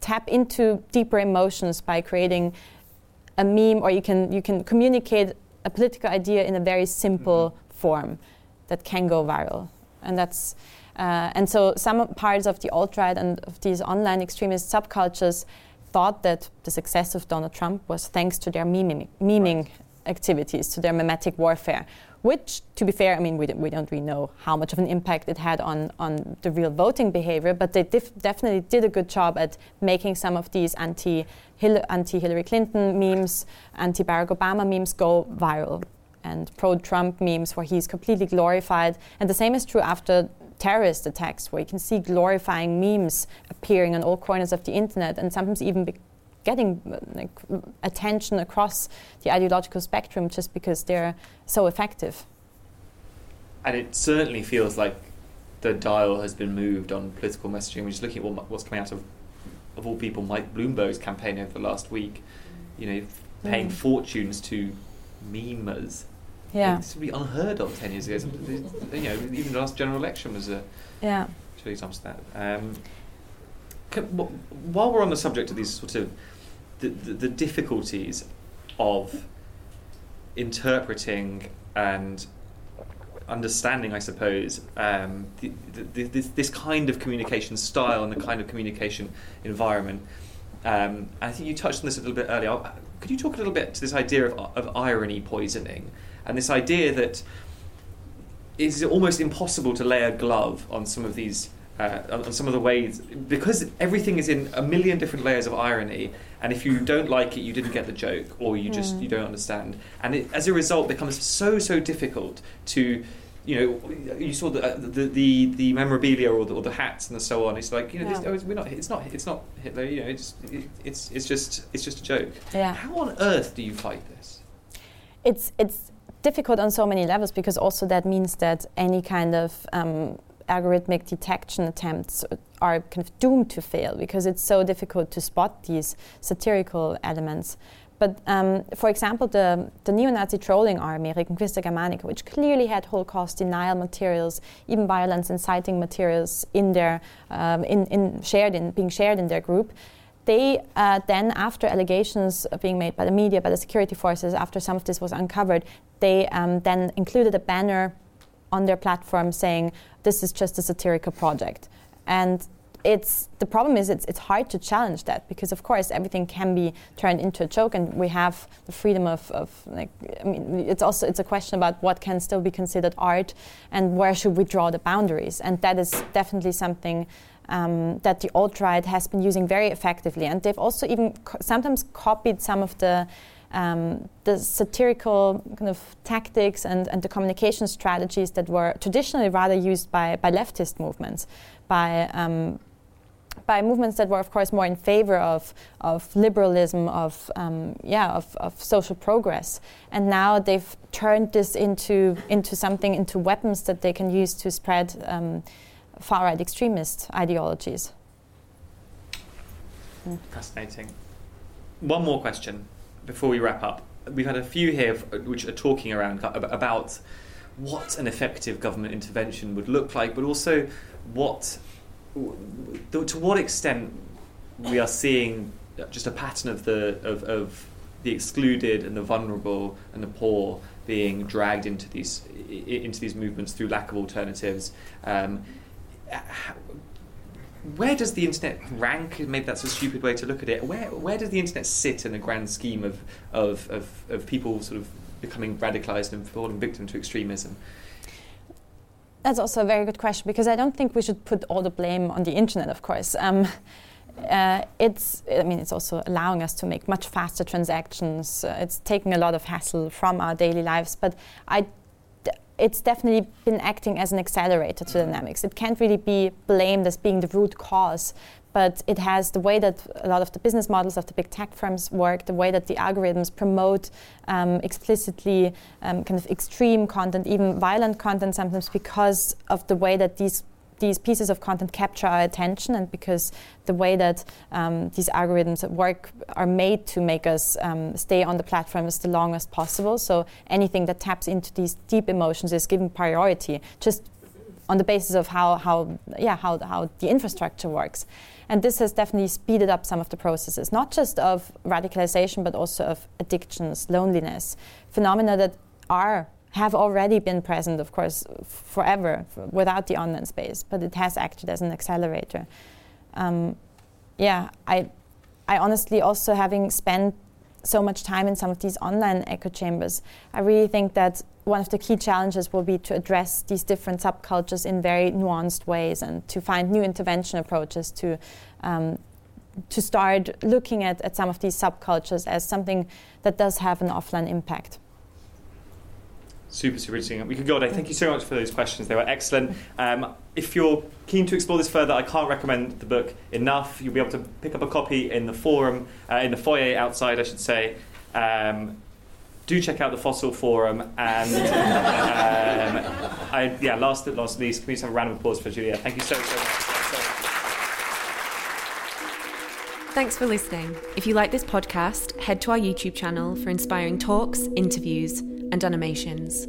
tap into deeper emotions by creating a meme or you can you can communicate a political idea in a very simple mm-hmm. form that can go viral. And that's uh, and so some parts of the alt-right and of these online extremist subcultures thought that the success of Donald Trump was thanks to their memeing, memeing right. activities, to their memetic warfare, which, to be fair, I mean, we, don't, we don't really know how much of an impact it had on, on the real voting behavior, but they def- definitely did a good job at making some of these anti Hillary Clinton memes, anti Barack Obama memes go viral and pro-Trump memes where he's completely glorified. And the same is true after terrorist attacks, where you can see glorifying memes appearing on all corners of the internet, and sometimes even getting like, attention across the ideological spectrum just because they're so effective. And it certainly feels like the dial has been moved on political messaging. We're just looking at what's coming out of, of all people, Mike Bloomberg's campaign over the last week. You know, paying mm. fortunes to memers yeah. This would be unheard of 10 years ago. you know, even the last general election was a yeah. two examples of that. Um, can, while we're on the subject of these sort of the, the, the difficulties of interpreting and understanding, I suppose, um, the, the, this, this, kind of communication style and the kind of communication environment. Um, I think you touched on this a little bit earlier. Could you talk a little bit to this idea of, of irony poisoning? and this idea that it's almost impossible to lay a glove on some of these uh, on some of the ways because everything is in a million different layers of irony and if you don't like it you didn't get the joke or you just mm. you don't understand and it, as a result becomes so so difficult to you know you saw the uh, the, the, the memorabilia or the, or the, hats and so on it's like you know yeah. this, oh, we're not it's not it's not Hitler you know it's it, it's it's just it's just a joke yeah. how on earth do you fight this it's it's difficult on so many levels because also that means that any kind of um, algorithmic detection attempts are kind of doomed to fail because it's so difficult to spot these satirical elements. But um, for example, the, the neo-Nazi trolling army, Reconquista Germanica, which clearly had Holocaust denial materials, even violence inciting materials in their, um, in, in shared in, being shared in their group, they uh, then, after allegations being made by the media, by the security forces, after some of this was uncovered, they um, then included a banner on their platform saying, "This is just a satirical project," and it's the problem is it's, it's hard to challenge that because of course everything can be turned into a joke and we have the freedom of, of like I mean it's also it's a question about what can still be considered art and where should we draw the boundaries. And that is definitely something um, that the alt-right has been using very effectively. And they've also even co- sometimes copied some of the um, the satirical kind of tactics and, and the communication strategies that were traditionally rather used by, by leftist movements, by um, by movements that were, of course, more in favor of, of liberalism, of, um, yeah, of, of social progress. And now they've turned this into, into something, into weapons that they can use to spread um, far right extremist ideologies. Fascinating. One more question before we wrap up. We've had a few here which are talking around about what an effective government intervention would look like, but also what, to what extent we are seeing just a pattern of the of, of the excluded and the vulnerable and the poor being dragged into these into these movements through lack of alternatives. Um, where does the internet rank? Maybe that's a stupid way to look at it. Where where does the internet sit in the grand scheme of of, of, of people sort of becoming radicalized and falling victim to extremism? That's also a very good question because I don't think we should put all the blame on the internet. Of course. Um, uh, it's I mean it's also allowing us to make much faster transactions. Uh, it's taking a lot of hassle from our daily lives, but I it's definitely been acting as an accelerator to dynamics. It can't really be blamed as being the root cause, but it has the way that a lot of the business models of the big tech firms work, the way that the algorithms promote um, explicitly um, kind of extreme content, even violent content sometimes because of the way that these these pieces of content capture our attention and because the way that um, these algorithms work are made to make us um, stay on the platform as the longest possible. So anything that taps into these deep emotions is given priority just on the basis of how, how, yeah, how, how the infrastructure works. And this has definitely speeded up some of the processes, not just of radicalization, but also of addictions, loneliness, phenomena that are have already been present, of course, forever without the online space, but it has acted as an accelerator. Um, yeah, I, I honestly also having spent so much time in some of these online echo chambers, I really think that one of the key challenges will be to address these different subcultures in very nuanced ways and to find new intervention approaches to um, to start looking at, at some of these subcultures as something that does have an offline impact. Super, super interesting. We could go on. Thank you so much for those questions. They were excellent. Um, if you're keen to explore this further, I can't recommend the book enough. You'll be able to pick up a copy in the forum, uh, in the foyer outside, I should say. Um, do check out the Fossil Forum. And um, I, yeah, last but not least, can we just have a round of applause for Julia? Thank you so, so much. Thanks for listening. If you like this podcast, head to our YouTube channel for inspiring talks, interviews, and animations.